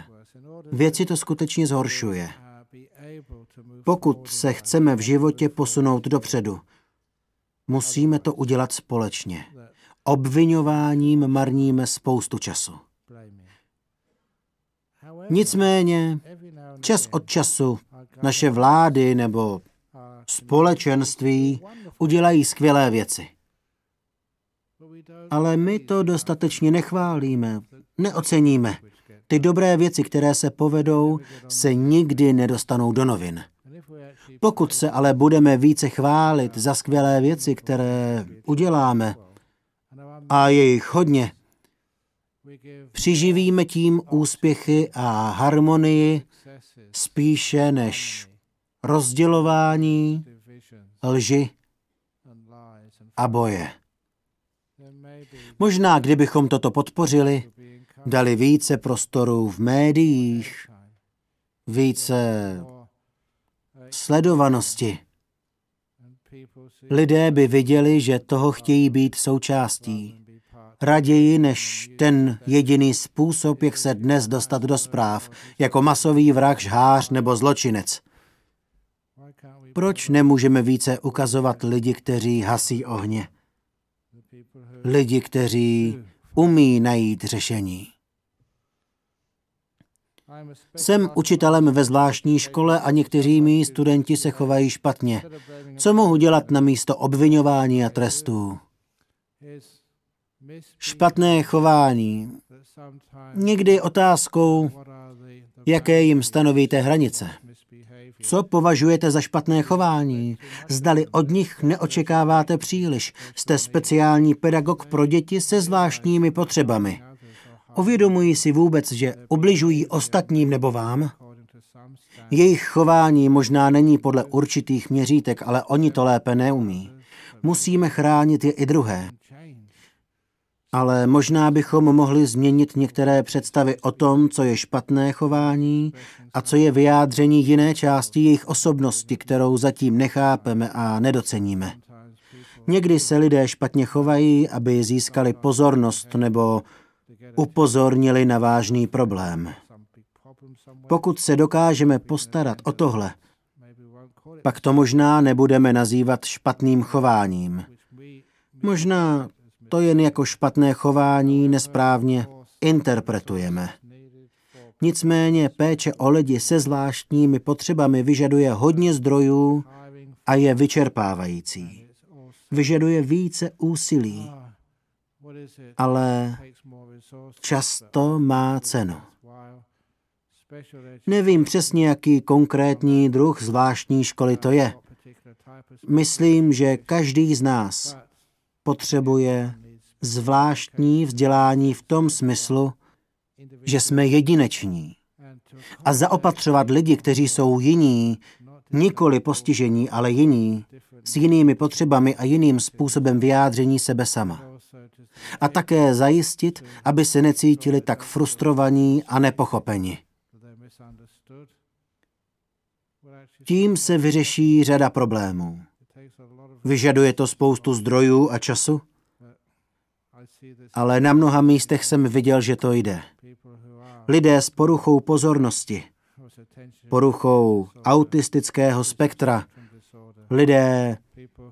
věci to skutečně zhoršuje. Pokud se chceme v životě posunout dopředu, Musíme to udělat společně. Obvinováním marníme spoustu času. Nicméně, čas od času naše vlády nebo společenství udělají skvělé věci. Ale my to dostatečně nechválíme, neoceníme. Ty dobré věci, které se povedou, se nikdy nedostanou do novin. Pokud se ale budeme více chválit za skvělé věci, které uděláme, a je jich hodně, přiživíme tím úspěchy a harmonii spíše než rozdělování, lži a boje. Možná, kdybychom toto podpořili, dali více prostoru v médiích, více sledovanosti. Lidé by viděli, že toho chtějí být součástí. Raději než ten jediný způsob, jak se dnes dostat do zpráv, jako masový vrah, žhář nebo zločinec. Proč nemůžeme více ukazovat lidi, kteří hasí ohně? Lidi, kteří umí najít řešení. Jsem učitelem ve zvláštní škole a někteří mý studenti se chovají špatně. Co mohu dělat na místo obvinování a trestů? Špatné chování. Někdy otázkou, jaké jim stanovíte hranice. Co považujete za špatné chování? Zdali od nich neočekáváte příliš. Jste speciální pedagog pro děti se zvláštními potřebami. Uvědomují si vůbec, že obližují ostatním nebo vám? Jejich chování možná není podle určitých měřítek, ale oni to lépe neumí. Musíme chránit je i druhé. Ale možná bychom mohli změnit některé představy o tom, co je špatné chování a co je vyjádření jiné části jejich osobnosti, kterou zatím nechápeme a nedoceníme. Někdy se lidé špatně chovají, aby získali pozornost nebo upozornili na vážný problém. Pokud se dokážeme postarat o tohle, pak to možná nebudeme nazývat špatným chováním. Možná to jen jako špatné chování nesprávně interpretujeme. Nicméně péče o lidi se zvláštními potřebami vyžaduje hodně zdrojů a je vyčerpávající. Vyžaduje více úsilí, ale často má cenu. Nevím přesně, jaký konkrétní druh zvláštní školy to je. Myslím, že každý z nás potřebuje zvláštní vzdělání v tom smyslu, že jsme jedineční. A zaopatřovat lidi, kteří jsou jiní, nikoli postižení, ale jiní, s jinými potřebami a jiným způsobem vyjádření sebe sama. A také zajistit, aby se necítili tak frustrovaní a nepochopeni. Tím se vyřeší řada problémů. Vyžaduje to spoustu zdrojů a času, ale na mnoha místech jsem viděl, že to jde. Lidé s poruchou pozornosti, poruchou autistického spektra, lidé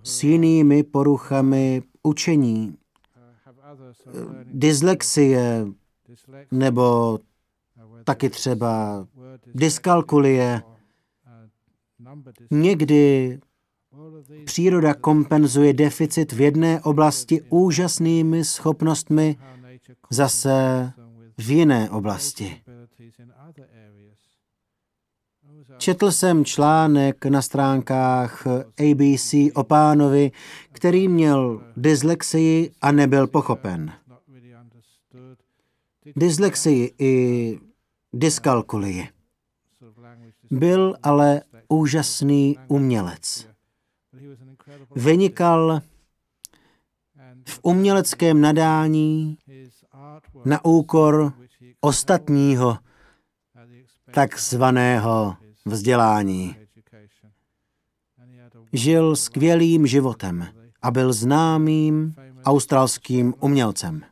s jinými poruchami učení, dyslexie nebo taky třeba dyskalkulie. Někdy Příroda kompenzuje deficit v jedné oblasti úžasnými schopnostmi, zase v jiné oblasti. Četl jsem článek na stránkách ABC o pánovi, který měl dyslexii a nebyl pochopen. Dyslexii i dyskalkulii. Byl ale úžasný umělec vynikal v uměleckém nadání na úkor ostatního takzvaného vzdělání. Žil skvělým životem a byl známým australským umělcem.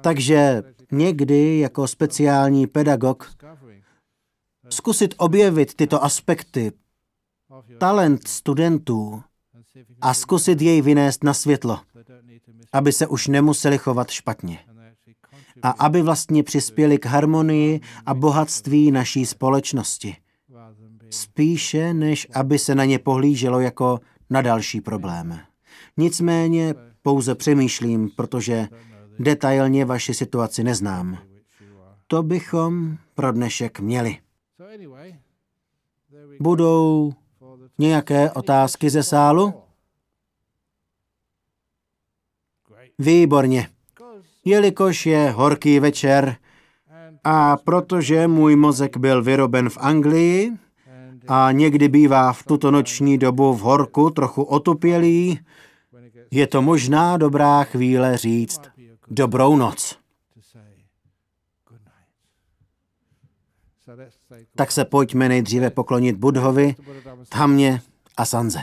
Takže někdy jako speciální pedagog zkusit objevit tyto aspekty talent studentů a zkusit jej vynést na světlo, aby se už nemuseli chovat špatně. A aby vlastně přispěli k harmonii a bohatství naší společnosti. Spíše, než aby se na ně pohlíželo jako na další problém. Nicméně pouze přemýšlím, protože detailně vaši situaci neznám. To bychom pro dnešek měli. Budou Nějaké otázky ze sálu? Výborně. Jelikož je horký večer a protože můj mozek byl vyroben v Anglii a někdy bývá v tuto noční dobu v horku trochu otupělý, je to možná dobrá chvíle říct dobrou noc. Tak se pojďme nejdříve poklonit Budhovi, Thamně a Sanze.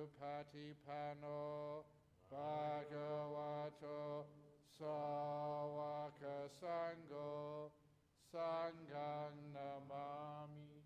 Supatipano Bhagavato Sawaka Sango namami.